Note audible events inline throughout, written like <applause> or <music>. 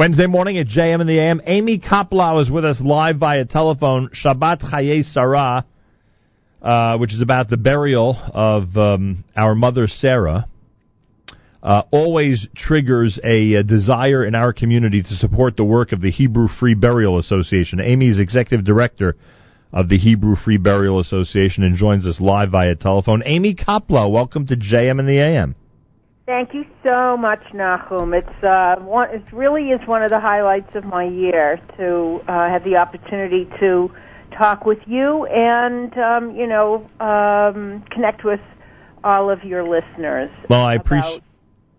Wednesday morning at JM in the AM. Amy Koplow is with us live via telephone. Shabbat Chaye Sarah, uh, which is about the burial of um, our mother Sarah, uh, always triggers a, a, desire in our community to support the work of the Hebrew Free Burial Association. Amy is executive director of the Hebrew Free Burial Association and joins us live via telephone. Amy Koplow, welcome to JM in the AM. Thank you so much, Nahum. It's uh, one, it really is one of the highlights of my year to uh, have the opportunity to talk with you and um, you know um, connect with all of your listeners. Well, I appreciate.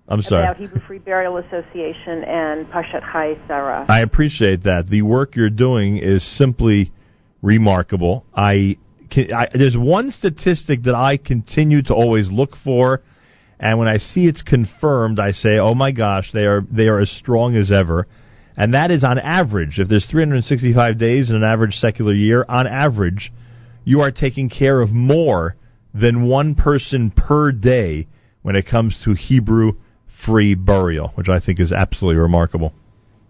I'm sorry. About Hebrew Free Burial Association and Parshat Chayei Sarah. I appreciate that. The work you're doing is simply remarkable. I, I there's one statistic that I continue to always look for and when I see it's confirmed, I say, "Oh my gosh, they are they are as strong as ever." And that is on average. If there's 365 days in an average secular year, on average, you are taking care of more than one person per day when it comes to Hebrew free burial, which I think is absolutely remarkable.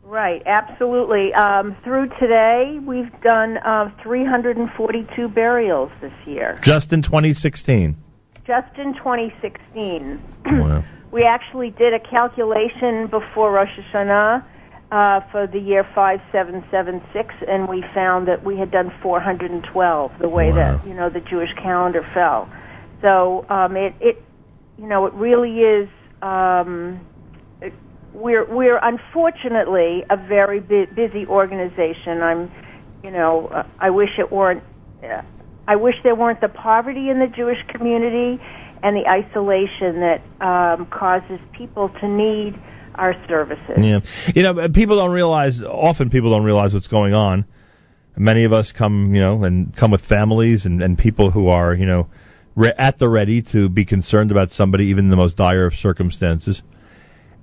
Right, absolutely. Um, through today, we've done uh, 342 burials this year. Just in 2016 just in 2016. Wow. <clears throat> we actually did a calculation before Rosh Hashanah uh, for the year 5776, and we found that we had done 412 the way wow. that you know the Jewish calendar fell. So um, it, it, you know, it really is. Um, it, we're we're unfortunately a very bu- busy organization. I'm, you know, uh, I wish it weren't. Uh, I wish there weren't the poverty in the Jewish community and the isolation that um, causes people to need our services. Yeah, you know, people don't realize. Often, people don't realize what's going on. Many of us come, you know, and come with families and, and people who are, you know, re- at the ready to be concerned about somebody, even in the most dire of circumstances.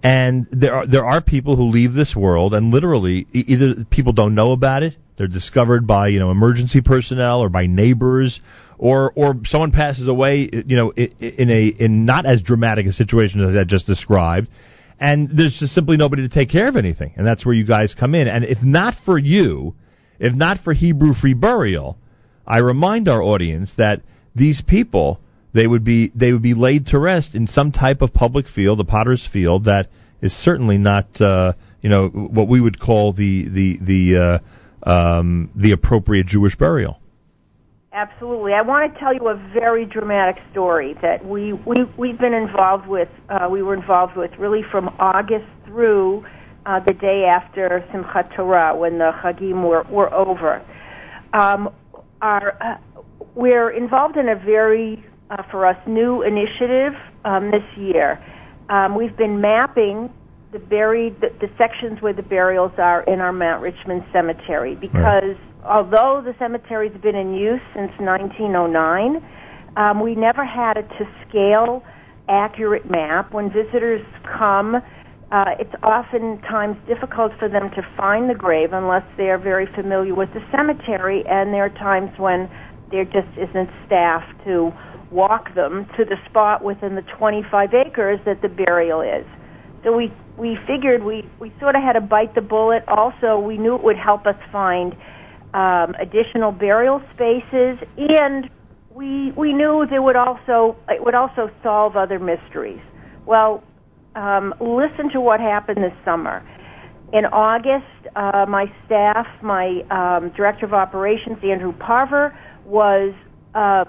And there are there are people who leave this world, and literally, either people don't know about it, they're discovered by you know emergency personnel or by neighbors, or or someone passes away, you know, in a in not as dramatic a situation as I just described, and there's just simply nobody to take care of anything, and that's where you guys come in. And if not for you, if not for Hebrew Free Burial, I remind our audience that these people they would be they would be laid to rest in some type of public field, the Potter's Field, that is certainly not uh, you know what we would call the the the uh, um, the appropriate Jewish burial. Absolutely. I want to tell you a very dramatic story that we, we, we've been involved with, uh, we were involved with really from August through uh, the day after Simchat Torah when the Chagim were, were over. Um, our, uh, we're involved in a very, uh, for us, new initiative um, this year. Um, we've been mapping the buried the, the sections where the burials are in our Mount Richmond Cemetery because right. although the cemetery's been in use since 1909, um, we never had a to scale accurate map. When visitors come, uh, it's oftentimes difficult for them to find the grave unless they are very familiar with the cemetery, and there are times when there just isn't staff to walk them to the spot within the 25 acres that the burial is. So we we figured we we sort of had to bite the bullet. Also, we knew it would help us find um, additional burial spaces, and we we knew there would also it would also solve other mysteries. Well, um, listen to what happened this summer. In August, uh, my staff, my um, director of operations, Andrew Parver, was uh,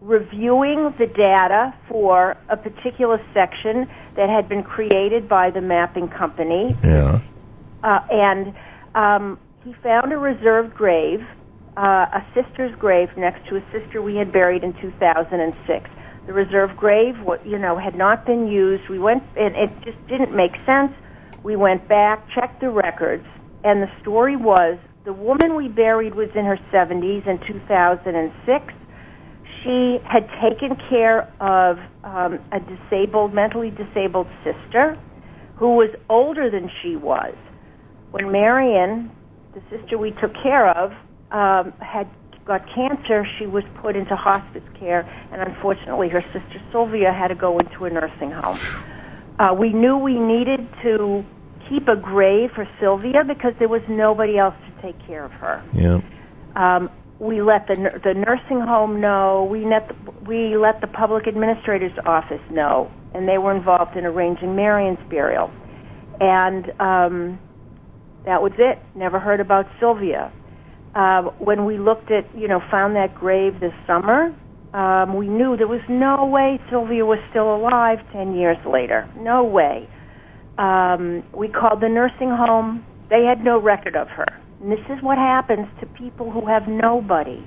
reviewing the data for a particular section that had been created by the mapping company. Yeah. Uh, and um, he found a reserved grave, uh, a sister's grave next to a sister we had buried in 2006. The reserved grave, you know, had not been used. We went, and it just didn't make sense. We went back, checked the records, and the story was the woman we buried was in her 70s in 2006 she had taken care of um, a disabled, mentally disabled sister who was older than she was. When Marion, the sister we took care of, um, had got cancer, she was put into hospice care, and unfortunately, her sister Sylvia had to go into a nursing home. Uh, we knew we needed to keep a grave for Sylvia because there was nobody else to take care of her. Yeah. Um, we let the the nursing home know. We let the, we let the public administrator's office know, and they were involved in arranging Marion's burial. And um, that was it. Never heard about Sylvia. Uh, when we looked at, you know, found that grave this summer, um, we knew there was no way Sylvia was still alive 10 years later. No way. Um, we called the nursing home. They had no record of her. And this is what happens to people who have nobody.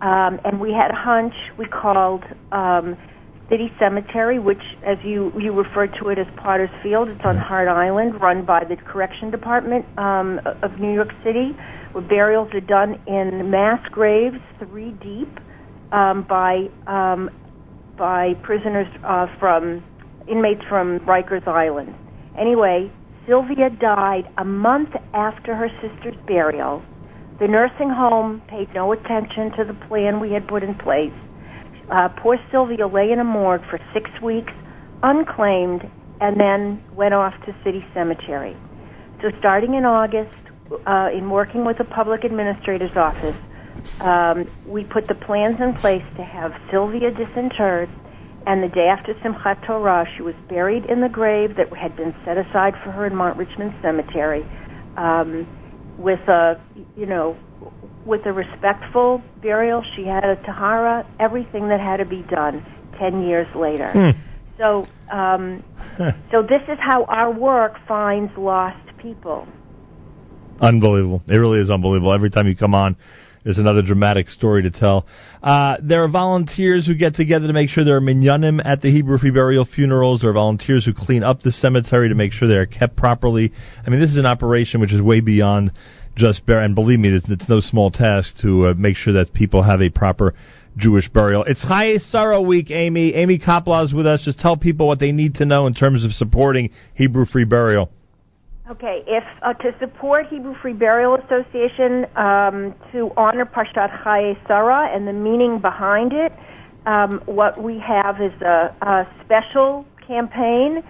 Um, and we had a hunch. We called um, City Cemetery, which, as you you referred to it as Potter's Field, it's on Hart Island, run by the Correction Department um, of New York City, where burials are done in mass graves, three deep, um, by um, by prisoners uh, from inmates from Rikers Island. Anyway, Sylvia died a month after her sister's burial. The nursing home paid no attention to the plan we had put in place. Uh, poor Sylvia lay in a morgue for six weeks, unclaimed, and then went off to City Cemetery. So, starting in August, uh, in working with the public administrator's office, um, we put the plans in place to have Sylvia disinterred, and the day after Simchat Torah, she was buried in the grave that had been set aside for her in Mount Richmond Cemetery, um, with a, you know, with a respectful burial. She had a tahara, everything that had to be done. Ten years later, Hmm. so um, so this is how our work finds lost people. Unbelievable. It really is unbelievable. Every time you come on, there's another dramatic story to tell. Uh, there are volunteers who get together to make sure there are minyanim at the Hebrew Free Burial funerals. There are volunteers who clean up the cemetery to make sure they are kept properly. I mean, this is an operation which is way beyond just burial. And believe me, it's, it's no small task to uh, make sure that people have a proper Jewish burial. It's Chaye Sarah Week, Amy. Amy is with us. Just tell people what they need to know in terms of supporting Hebrew Free Burial. Okay, if uh, to support Hebrew Free Burial Association um, to honor Parshat Chaye Sarah and the meaning behind it, um, what we have is a, a special campaign.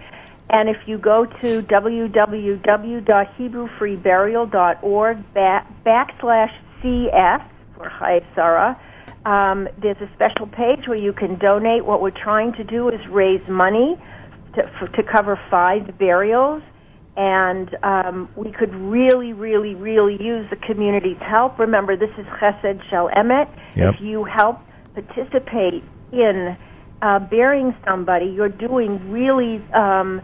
And if you go to www.hebrewfreeburial.org back, backslash CS for Chaye Sarah, um, there's a special page where you can donate. What we're trying to do is raise money to, for, to cover five burials and um, we could really, really, really use the community's help. Remember, this is Chesed Shel Emet. Yep. If you help participate in uh, burying somebody, you're doing really um,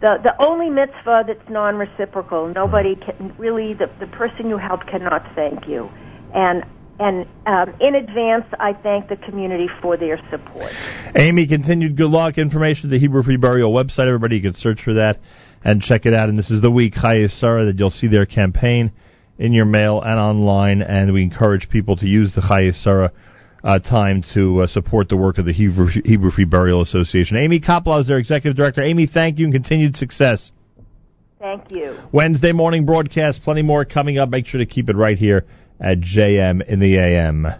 the the only mitzvah that's non-reciprocal. Nobody can really the the person you help cannot thank you, and. And um, in advance, I thank the community for their support. Amy, continued good luck. Information at the Hebrew Free Burial website. Everybody, you can search for that and check it out. And this is the week, Chaye Sarah, that you'll see their campaign in your mail and online. And we encourage people to use the Chaye Sarah uh, time to uh, support the work of the Hebrew, Hebrew Free Burial Association. Amy Koplow is their executive director. Amy, thank you and continued success. Thank you. Wednesday morning broadcast, plenty more coming up. Make sure to keep it right here at JM in the AM.